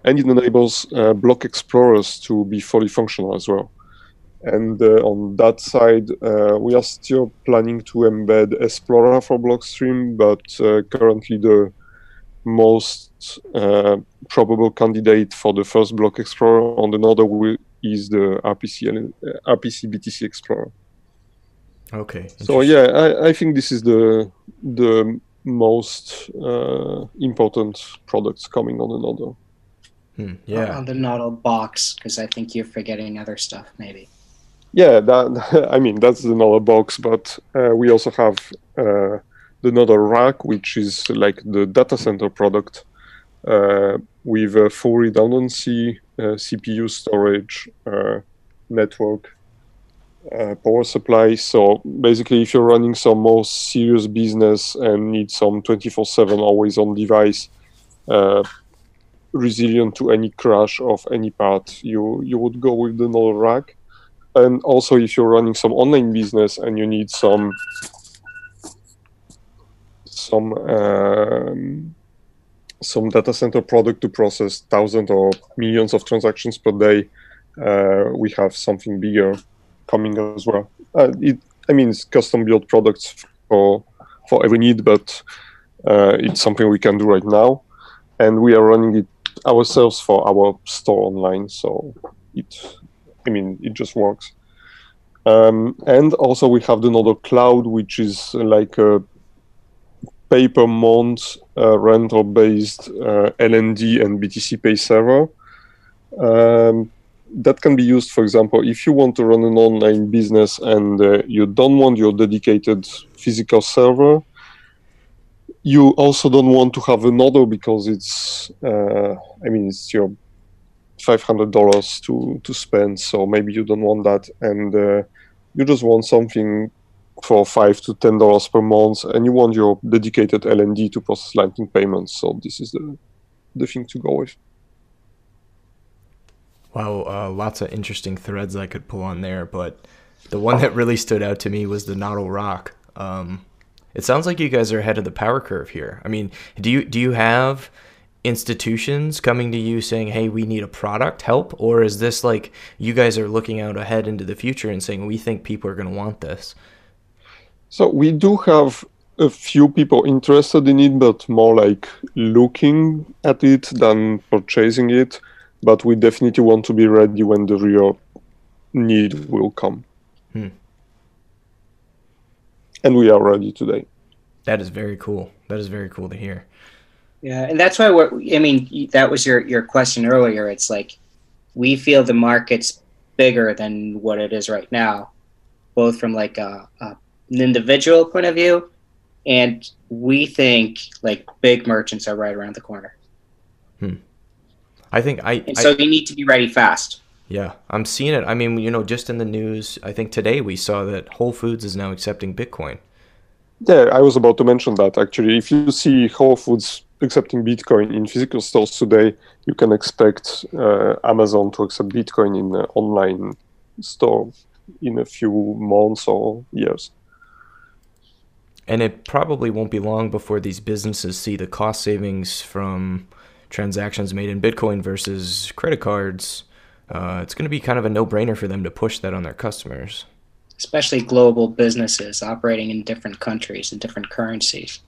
and it enables uh, block explorers to be fully functional as well. And uh, on that side, uh, we are still planning to embed Esplora for Blockstream, but uh, currently the most uh, probable candidate for the first block explorer on the node is the RPC, uh, RPC BTC Explorer. Okay. So yeah, I, I, think this is the the most uh, important products coming on the node. Hmm, yeah. On the Nodl box, because I think you're forgetting other stuff, maybe yeah, that [LAUGHS] I mean that's the Nodl box, but uh, we also have uh, the Nodl rack, which is like the data center product uh, with full redundancy, uh, CPU storage, uh, network, uh, power supply. So basically, if you're running some more serious business and need some 24/7 always-on device resilient to any crash of any part, you you would go with the Nodl rack. And also if you're running some online business and you need some some um, some data center product to process thousands or millions of transactions per day, uh, we have something bigger coming as well. Uh, it, I mean, it's custom built products for for every need, but uh, it's something we can do right now, and we are running it ourselves for our store online. So it I mean, it just works. Um, and also we have the Nodl Cloud, which is like a pay per month uh, rental based uh, LND and BTCPay server. Um, that can be used, for example, if you want to run an online business and uh, you don't want your dedicated physical server. You also don't want to have another because it's, uh, I mean, it's your five hundred dollars to to spend. So maybe you don't want that, and uh, you just want something for five to ten dollars per month, and you want your dedicated LND to process Lightning payments. So this is the the thing to go with. Wow, uh, lots of interesting threads I could pull on there, but the one that really stood out to me was the Nodl Rock. Um, it sounds like you guys are ahead of the power curve here. I mean, do you do you have institutions coming to you saying, "Hey, we need a product help," or is this like you guys are looking out ahead into the future and saying, "We think people are going to want this"? So we do have a few people interested in it, but more like looking at it than purchasing it. But we definitely want to be ready when the real need will come. Hmm. And we are ready today. That is very cool. That is very cool to hear. Yeah, and that's why what I mean. That was your your question earlier. It's like we feel the market's bigger than what it is right now, both from like a, a, an individual point of view, and we think like big merchants are right around the corner. Hmm. I think I. And so I, you need to be ready fast. Yeah, I'm seeing it. I mean, you know, just in the news, I think today we saw that Whole Foods is now accepting Bitcoin. Yeah, I was about to mention that actually. If you see Whole Foods accepting Bitcoin in physical stores today, you can expect uh, Amazon to accept Bitcoin in an online store in a few months or years. And it probably won't be long before these businesses see the cost savings from transactions made in Bitcoin versus credit cards. Uh, it's going to be kind of a no brainer for them to push that on their customers. Especially global businesses operating in different countries and different currencies.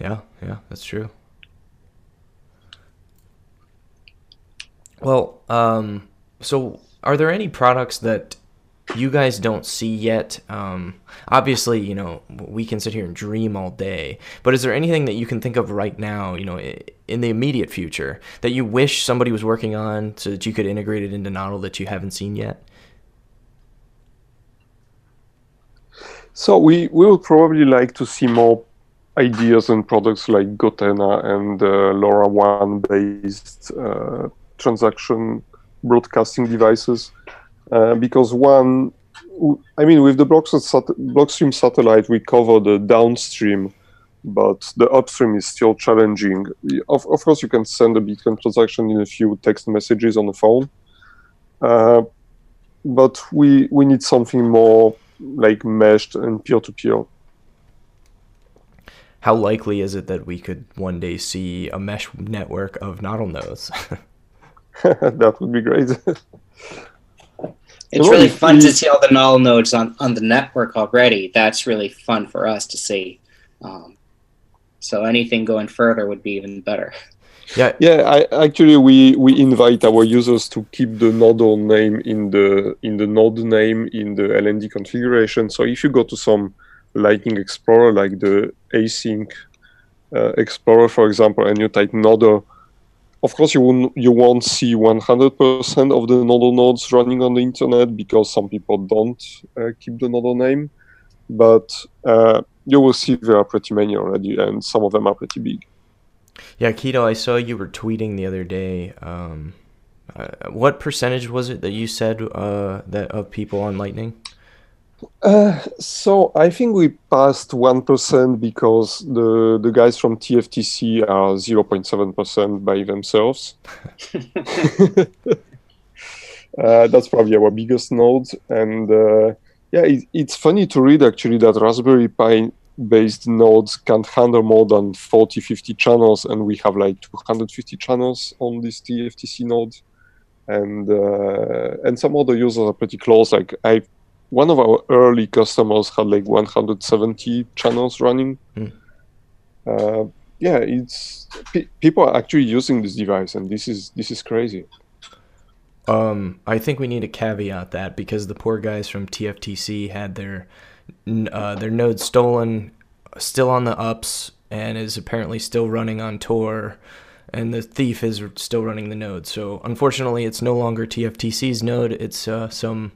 Yeah, yeah, that's true. Well, um, so are there any products that you guys don't see yet? Um, obviously, you know, we can sit here and dream all day, but is there anything that you can think of right now, you know, in the immediate future that you wish somebody was working on so that you could integrate it into Nodl that you haven't seen yet? So we, we would probably like to see more ideas and products like goTenna and uh, LoRaWAN based uh, transaction broadcasting devices. Uh, because one, I mean, with the Blockstream satellite, we cover the downstream, but the upstream is still challenging. Of, of course, you can send a Bitcoin transaction in a few text messages on the phone. Uh, but we, we need something more like meshed and peer-to-peer. How likely is it that we could one day see a mesh network of Nodl nodes? [LAUGHS] [LAUGHS] that would be great. [LAUGHS] it's really fun to see all the Nodl nodes on, on the network already. That's really fun for us to see. Um, so anything going further would be even better. Yeah, yeah. I, actually, we we invite our users to keep the Nodl name in the in the node name in the LND configuration. So if you go to some Lightning Explorer, like the async uh, Explorer, for example, and you type Nodl, of course you won't you won't see 100% of the Nodl nodes running on the internet because some people don't uh, keep the Nodl name, but uh, you will see there are pretty many already, and some of them are pretty big. Yeah, Keto, I saw you were tweeting the other day. Um, uh, what percentage was it that you said uh, that of people on Lightning? Uh, so I think we passed one percent because the the guys from TFTC are zero point seven percent by themselves. [LAUGHS] [LAUGHS] uh, that's probably our biggest node, and uh, yeah, it, it's funny to read actually that Raspberry Pi based nodes can't handle more than 40 50 channels and we have like 250 channels on this tftc node and uh, and some other users are pretty close like i one of our early customers had like 170 channels running mm. uh, yeah it's people are actually using this device and this is this is crazy um, I think we need to caveat that because the poor guys from TFTC had their uh, their node stolen, still on the ups, and is apparently still running on Tor. And the thief is still running the node. So unfortunately, it's no longer TFTC's node. It's uh, some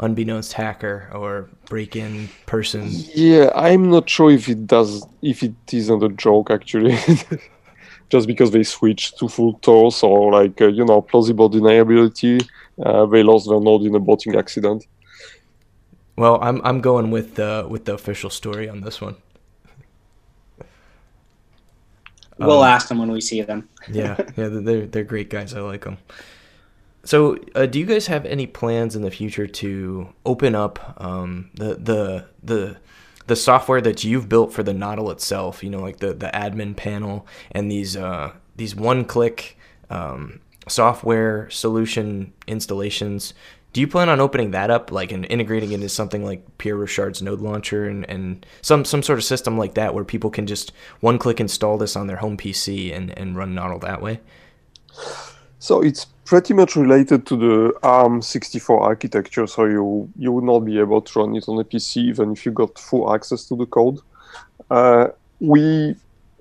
unbeknownst hacker or break-in person. Yeah, I'm not sure if it does. If it isn't a joke, actually. [LAUGHS] Just because they switched to full Tors or like uh, you know plausible deniability, uh, they lost their node in a botting accident. Well, I'm I'm going with the with the official story on this one. We'll um, ask them when we see them. yeah, [LAUGHS] yeah, they're they're great guys. I like them. So, uh, do you guys have any plans in the future to open up um, the the the the software that you've built for the Nodl itself? You know, like the the admin panel and these uh, these one click um, software solution installations do you plan on opening that up, like and integrating it into something like Pierre Rochard's Node Launcher and, and some some sort of system like that where people can just one click install this on their home PC and, and run Nodl that way? So it's pretty much related to the ARM64 architecture. So you you would not be able to run it on a PC even if you got full access to the code. Uh, we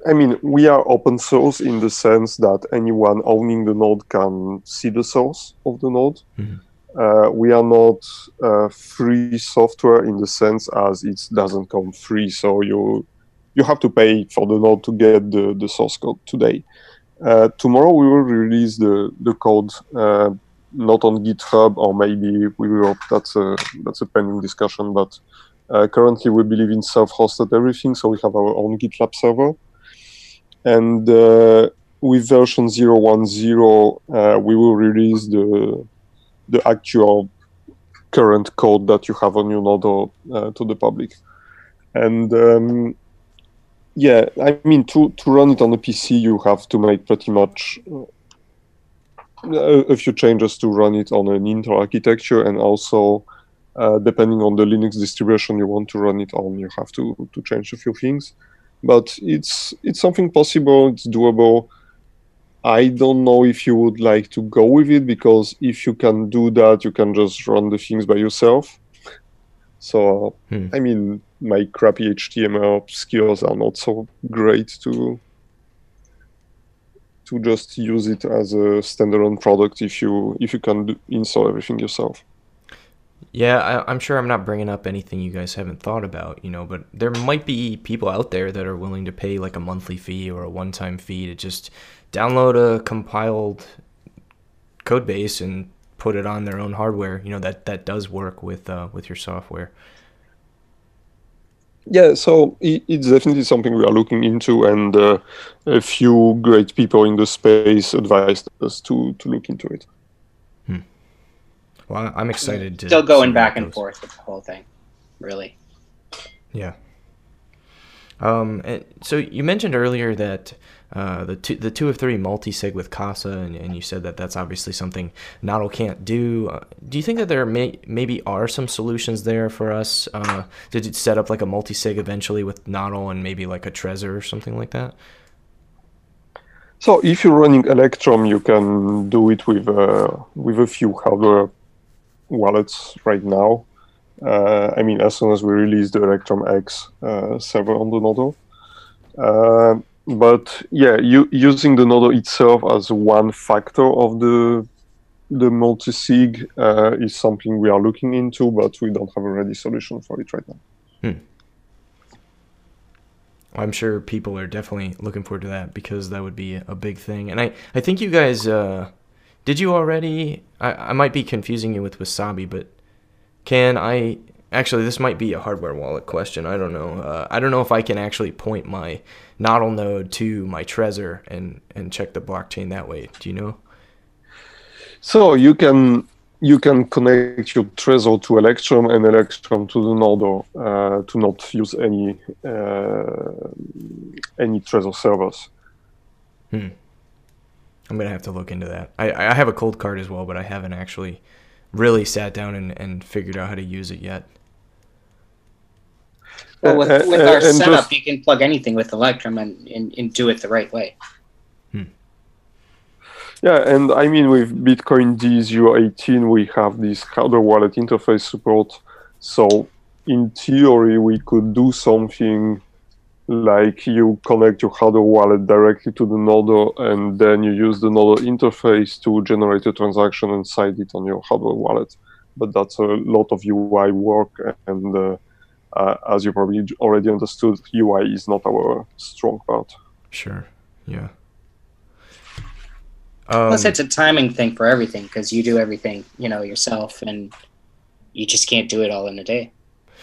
I mean, we are open source in the sense that anyone owning the node can see the source of the node. Mm-hmm uh, we are not uh, free software in the sense as it doesn't come free. So you you have to pay for the node to get the, the source code today. Uh, tomorrow we will release the the code uh, not on GitHub or maybe we will. That's a that's a pending discussion. But uh, currently we believe in self-hosted everything, so we have our own GitLab server. And uh, with version 0.10, we will release the the actual current code that you have on your node uh, to the public. And um, yeah, I mean, to, to run it on a PC, you have to make pretty much uh, a, few changes to run it on an Intel architecture, and also uh, depending on the Linux distribution you want to run it on, you have to to change a few things. But it's it's something possible. It's doable. I don't know if you would like to go with it because if you can do that, you can just run the things by yourself. So, hmm. I mean, my crappy HTML skills are not so great to to just use it as a standalone product if you if you can do, install everything yourself. Yeah, I, I'm sure I'm not bringing up anything you guys haven't thought about, you know, but there might be people out there that are willing to pay like a monthly fee or a one time fee to just download a compiled code base and put it on their own hardware. You know, that, that does work with, uh, with your software. Yeah, so it's definitely something we are looking into, and uh, a few great people in the space advised us to, to look into it. Well, I- I'm excited to Still going back and forth with the whole thing, really. Yeah. Um, and so you mentioned earlier that uh, the two, the two of three multi-sig with Casa, and, and you said that that's obviously something Nodl can't do. Uh, do you think that there may maybe are some solutions there for us uh, to set up like a multi-sig eventually with Nodl and maybe like a Trezor or something like that? So if you're running Electrum, you can do it with uh, with a few hardware wallets right now. Uh, I mean, as soon as we release the ElectrumX server on the Nodl. But yeah, you, using the Nodl itself as one factor of the the multi-sig uh, is something we are looking into, but we don't have a ready solution for it right now. I'm sure people are definitely looking forward to that because that would be a big thing. And I, I think you guys, uh, did you already? I, I might be confusing you with Wasabi, but can I? Actually, this might be a hardware wallet question. I don't know. Uh, I don't know if I can actually point my Nodl node to my Trezor and and check the blockchain that way. Do you know? So you can you can connect your Trezor to Electrum and Electrum to the Nodl uh, to not use any uh, any Trezor servers. Hmm. I'm gonna have to look into that. I, I have a Coldcard as well, but I haven't actually really sat down and, and figured out how to use it yet. Well, with, Uh, [LAUGHS] with uh, our and setup, just- you can plug anything with Electrum and, and, and do it the right way. Yeah, and I mean with Bitcoin DZU18, we have this hardware wallet interface support. So in theory, we could do something like you connect your hardware wallet directly to the node, and then you use the node interface to generate a transaction and cite it on your hardware wallet. But that's a lot of UI work, and uh, uh, as you probably already understood, UI is not our strong part. Sure. Yeah. Um, Plus, it's a timing thing for everything because you do everything, you know, yourself, and you just can't do it all in a day.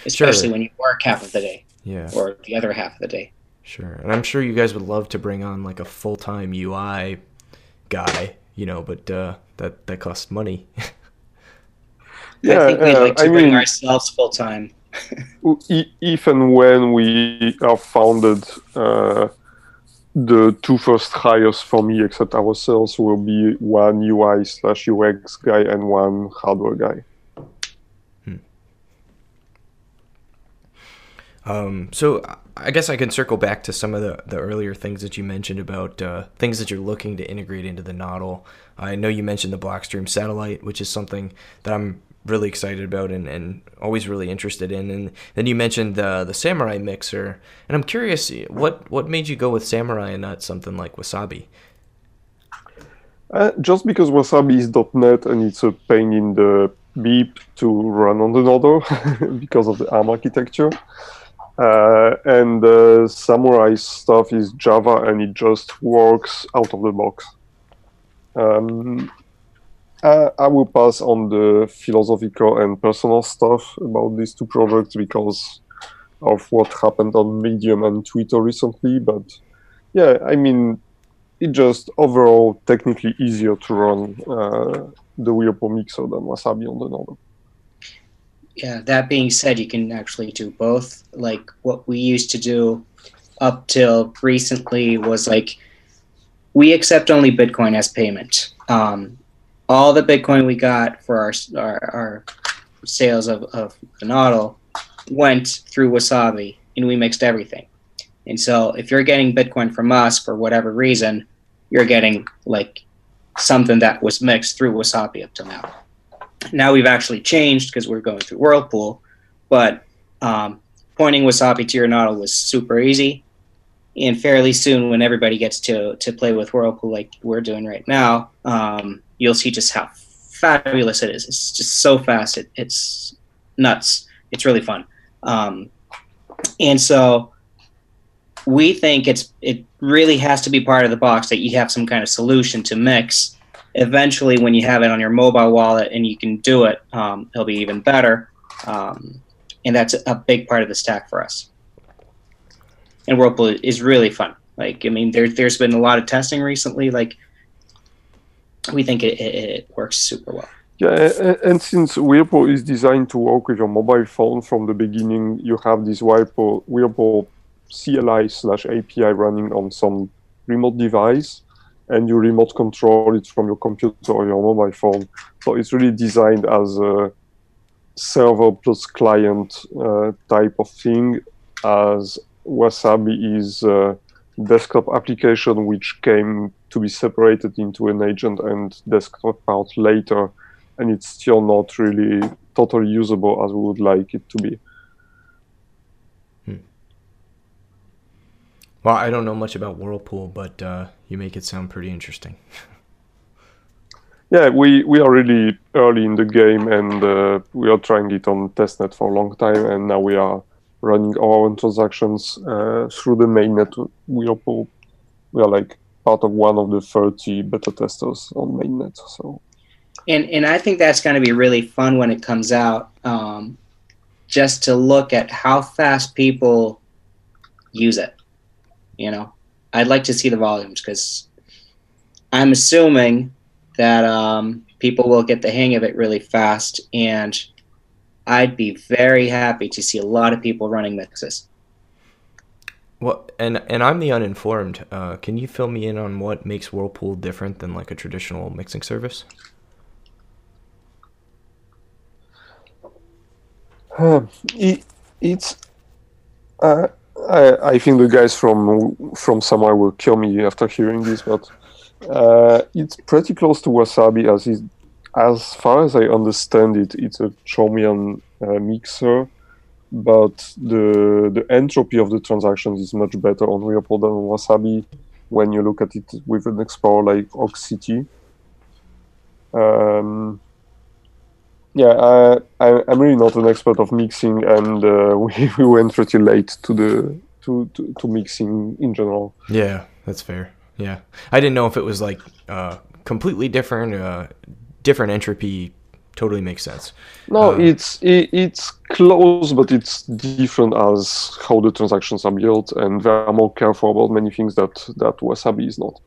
Especially Sure. when you work half of the day yeah. or the other half of the day. Sure. And I'm sure you guys would love to bring on like a full time UI guy, you know, but uh, that that costs money. Yeah, [LAUGHS] I think we'd uh, like to I bring mean- ourselves full time. [LAUGHS] If and when we are founded, uh, the two first hires for me, except ourselves, will be one UI slash UX guy and one hardware guy. Um, so I guess I can circle back to some of the, the earlier things that you mentioned about uh, things that you're looking to integrate into the Nodl. I know you mentioned the Blockstream satellite, which is something that I'm really excited about and, and always really interested in. And then you mentioned the the Samourai mixer, and I'm curious what what made you go with Samourai and not something like Wasabi? Uh, just because Wasabi is .NET and it's a pain in the beep to run on the Nodl [LAUGHS] because of the ARM architecture. Uh, and uh, Samourai stuff is Java and it just works out of the box. Um, I, I will pass on the philosophical and personal stuff about these two projects because of what happened on Medium and Twitter recently. But yeah, I mean, it just overall technically easier to run uh, the Whirlpool mixer than Wasabi on the Nodl. Yeah, that being said, you can actually do both. Like what we used to do up till recently was like we accept only Bitcoin as payment. Um, all the Bitcoin we got for our our, our sales of, of the Nodl went through Wasabi, and we mixed everything. And so, if you're getting Bitcoin from us for whatever reason, you're getting like something that was mixed through Wasabi up till now. Now we've actually changed because we're going through Whirlpool, but um, pointing Wasabi to your Nodl was super easy. And fairly soon, when everybody gets to to play with Whirlpool like we're doing right now, um, you'll see just how fabulous it is. It's just so fast. It, it's nuts. It's really fun. Um, and so we think it's it really has to be part of the box that you have some kind of solution to mix. Eventually, when you have it on your mobile wallet and you can do it, um, it'll be even better. Um, and that's a big part of the stack for us. And Whirlpool is really fun. Like, I mean, there, there's been a lot of testing recently. Like, we think it, it, it works super well. Yeah, and since Whirlpool is designed to work with your mobile phone from the beginning, you have this Whirlpool, Whirlpool CLI slash API running on some remote device, and you remote control it from your computer or your mobile phone. So it's really designed as a server plus client uh, type of thing, as Wasabi is a desktop application which came to be separated into an agent and desktop part later, and it's still not really totally usable as we would like it to be. Hmm. Well, I don't know much about Whirlpool, but uh, you make it sound pretty interesting. [LAUGHS] yeah, we, we are really early in the game, and uh, we are trying it on testnet for a long time, and now we are running our own transactions uh, through the mainnet. Whirlpool, we are like part of one of the 30 beta testers on mainnet. So, and and I think that's going to be really fun when it comes out. Um, just to look at how fast people use it. You know, I'd like to see the volumes because I'm assuming that um, people will get the hang of it really fast, and I'd be very happy to see a lot of people running mixes. Well, and and I'm the uninformed. Uh, can you fill me in on what makes Whirlpool different than like a traditional mixing service? Uh, it, it's uh, I, I think the guys from from somewhere will kill me after hearing this, but uh, it's pretty close to Wasabi as is, as far as I understand it. It's a Chaumian uh, mixer but the the entropy of the transactions is much better on Whirlpool than Wasabi when you look at it with an explorer like City. Um, yeah, I, am really not an expert of mixing, and uh, [LAUGHS] we, we went pretty late to the to, to, to mixing in general. Yeah, that's fair. Yeah, I didn't know if it was like uh, completely different, uh, different entropy totally makes sense. No, uh, it's it, it's close, but it's different as how the transactions are built, and they are more careful about many things that that Wasabi is not.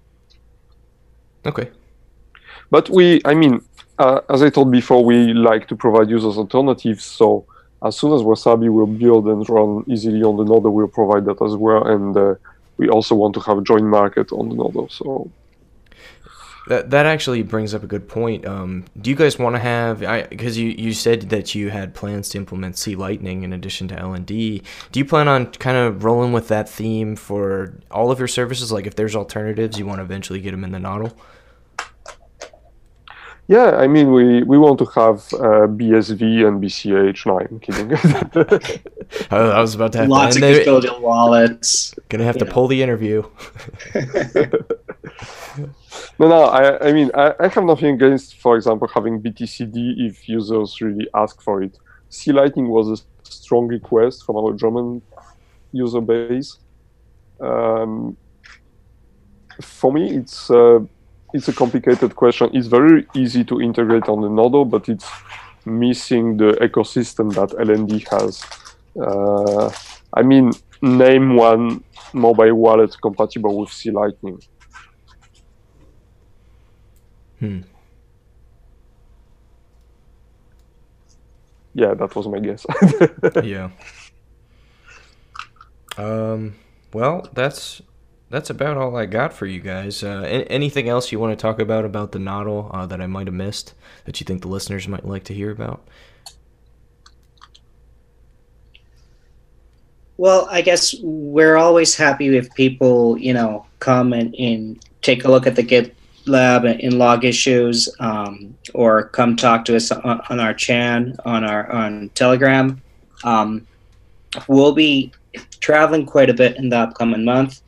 Okay. But we, I mean, uh, as I told before, we like to provide users alternatives. So as soon as Wasabi will build and run easily on the Nodl, we'll provide that as well. And uh, we also want to have a JoinMarket on the Nodl. So that that actually brings up a good point. Um, do you guys want to have? Because you, you said that you had plans to implement C Lightning in addition to LND. Do you plan on kind of rolling with that theme for all of your services? Like, if there's alternatives, you want to eventually get them in the Nodl. Yeah, I mean, we, we want to have uh, BSV and BCH. No, I'm kidding. [LAUGHS] [LAUGHS] I was about to have lots to, of custodial wallets. Gonna have to know. pull the interview. [LAUGHS] [LAUGHS] no, no. I, I mean, I, I have nothing against, for example, having BTCD if users really ask for it. C Lightning was a strong request from our German user base. Um, for me, it's. Uh, it's a complicated question. It's very easy to integrate on the Nodl, but it's missing the ecosystem that LND has. Uh, I mean, name one mobile wallet compatible with C Lightning. Hmm. Yeah, that was my guess. [LAUGHS] [LAUGHS] yeah. Um. Well, that's that's about all I got for you guys. Uh, anything else you want to talk about about the Nodl uh, that I might have missed that you think the listeners might like to hear about? Well, I guess we're always happy if people, you know, come and, and take a look at the GitLab and log issues, um, or come talk to us on, on, our chan on our on Telegram. Um, we'll be traveling quite a bit in the upcoming month.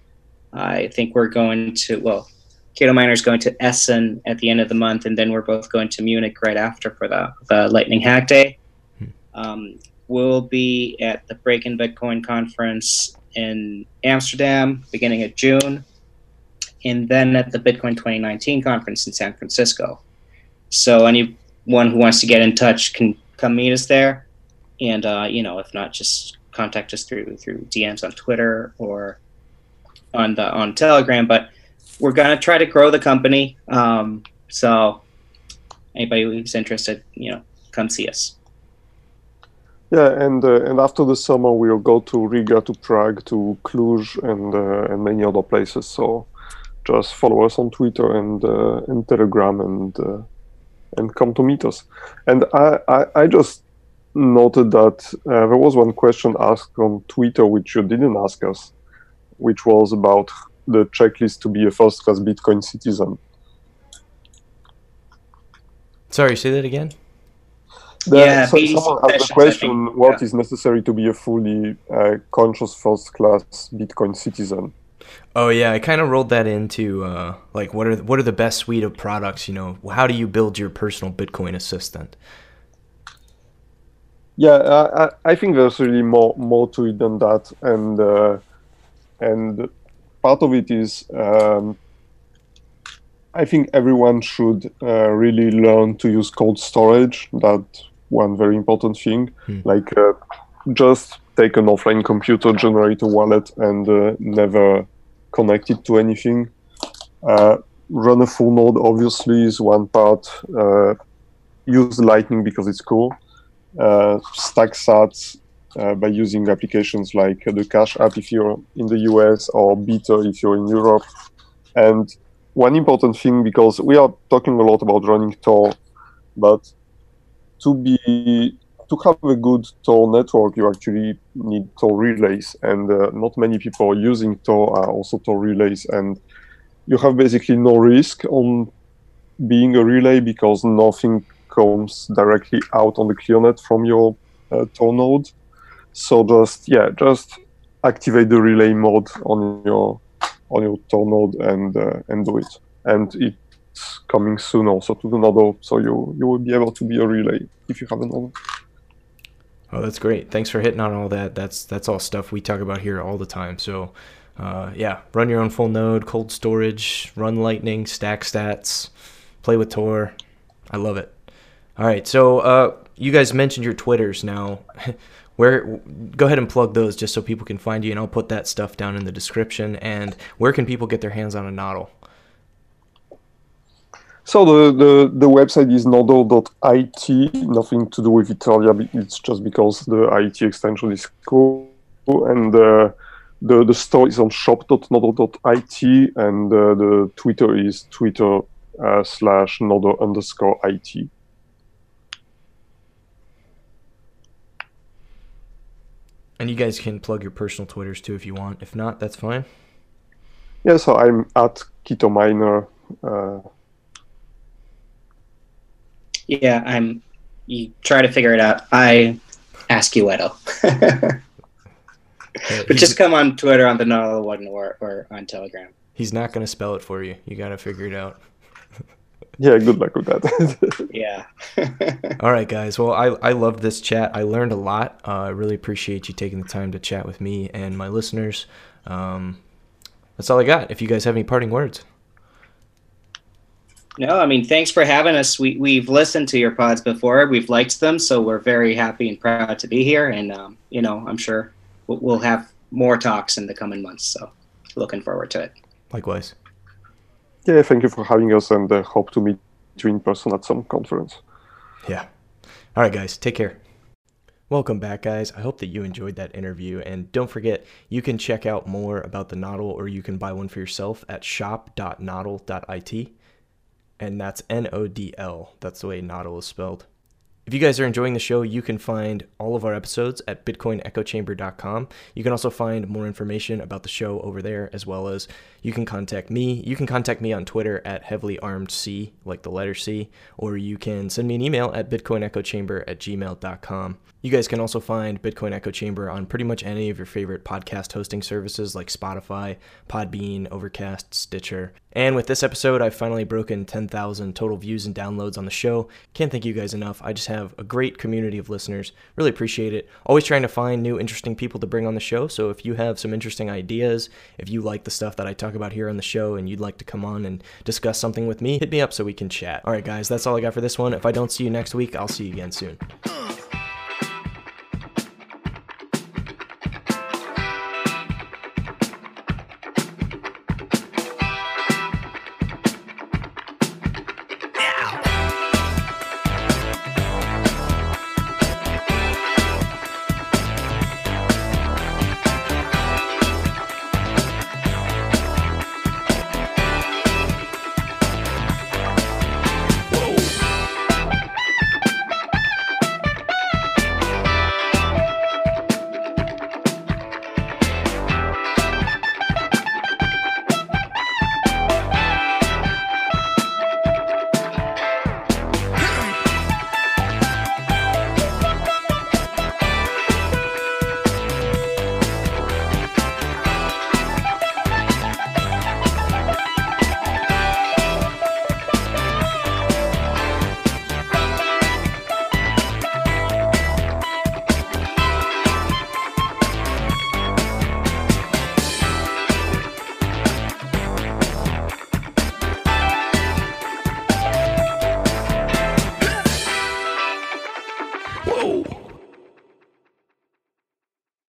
I think we're going to, well, Keto Miner is going to Essen at the end of the month, and then we're both going to Munich right after for the, the Lightning Hack Day. Um, we'll be at the Breaking Bitcoin conference in Amsterdam beginning of June, and then at the Bitcoin 2019 conference in San Francisco. So anyone who wants to get in touch can come meet us there, and uh, you know, if not, just contact us through through DMs on Twitter or on the on Telegram. But we're gonna try to grow the company. Um, so anybody who's interested, you know, come see us. Yeah, and uh, and after the summer we'll go to Riga, to Prague, to Cluj, and uh, and many other places. So just follow us on Twitter and uh, and Telegram, and uh, and come to meet us. And I I, I just noted that uh, there was one question asked on Twitter which you didn't ask us, which was about the checklist to be a first-class Bitcoin citizen. Sorry, say that again. The, Yeah, so someone asked the question: think. What is Yeah. necessary to be a fully uh, conscious first-class Bitcoin citizen? Oh yeah, I kind of rolled that into uh, like what are what are the best suite of products? You know, how do you build your personal Bitcoin assistant? Yeah, I, I- I think there's really more more to it than that, and uh, and part of it is um, I think everyone should uh, really learn to use cold storage. That one very important thing. Hmm. Like uh, just take an offline computer, generate a wallet, and uh, never connect it to anything. Uh, run a full node obviously is one part. Uh, use Lightning because it's cool uh, stack sats uh, by using applications like the Cash app if you're in the US or Bittr if you're in Europe. And one important thing, because we are talking a lot about running Tor, but to be to have a good Tor network, you actually need Tor relays, and uh, not many people using Tor are also Tor relays, and you have basically no risk on being a relay because nothing comes directly out on the ClearNet from your uh, Tor node. So just yeah, just activate the relay mode on your on your Tor node and uh, and do it. And it's coming soon also to the node, so you you will be able to be a relay if you have a node. Oh, that's great. Thanks for hitting on all that. That's that's all stuff we talk about here all the time. So, uh, yeah, run your own full node, cold storage, run Lightning, stack stats, play with Tor. I love it. All right, so uh, you guys mentioned your Twitters now. [LAUGHS] Where go ahead and plug those just so people can find you, and I'll put that stuff down in the description. And where can people get their hands on a Nodl? So the, the, the website is nodl.it, nothing to do with Italia, it's just because the IT extension is cool. And uh, the, the store is on shop.nodl.it, and uh, the Twitter is twitter uh, slash nodl underscore it. And you guys can plug your personal Twitters too if you want. If not, that's fine. Yeah, so I'm at Keto Miner. Yeah, I'm. You try to figure it out. I ask you, Edo. [LAUGHS] But just come on Twitter on the Nodl one or, or on Telegram. he's not going to spell it for you. You got to figure it out. [LAUGHS] yeah, good luck with that. [LAUGHS] Yeah. All right, guys. Well, I, I love this chat. I learned a lot. Uh, I really appreciate you taking the time to chat with me and my listeners. Um, that's all I got. If you guys have any parting words. No, I mean, thanks for having us. We, we've listened to your pods before. We've liked them, so we're very happy and proud to be here. And, um, you know, I'm sure we'll, we'll have more talks in the coming months. So looking forward to it. Likewise. yeah, thank you for having us, and uh, hope to meet you in person at some conference. Yeah. All right, guys. Take care. Welcome back, guys. I hope that you enjoyed that interview. And don't forget, you can check out more about the Nodl or you can buy one for yourself at shop.nodl.it. And that's N O D L. That's the way Nodl is spelled. If you guys are enjoying the show, you can find all of our episodes at bitcoinechochamber.com. You can also find more information about the show over there, as well as you can contact me. You can contact me on Twitter at heavilyarmedc, like the letter C, or you can send me an email at bitcoinechochamber at gmail.com. You guys can also find Bitcoin Echo Chamber on pretty much any of your favorite podcast hosting services like Spotify, Podbean, Overcast, Stitcher. And with this episode, I've finally broken 10,000 total views and downloads on the show. Can't thank you guys enough. I just have a great community of listeners. Really appreciate it. Always trying to find new interesting people to bring on the show. So if you have some interesting ideas, if you like the stuff that I talk about here on the show and you'd like to come on and discuss something with me, hit me up so we can chat. All right, guys, that's all I got for this one. If I don't see you next week, I'll see you again soon.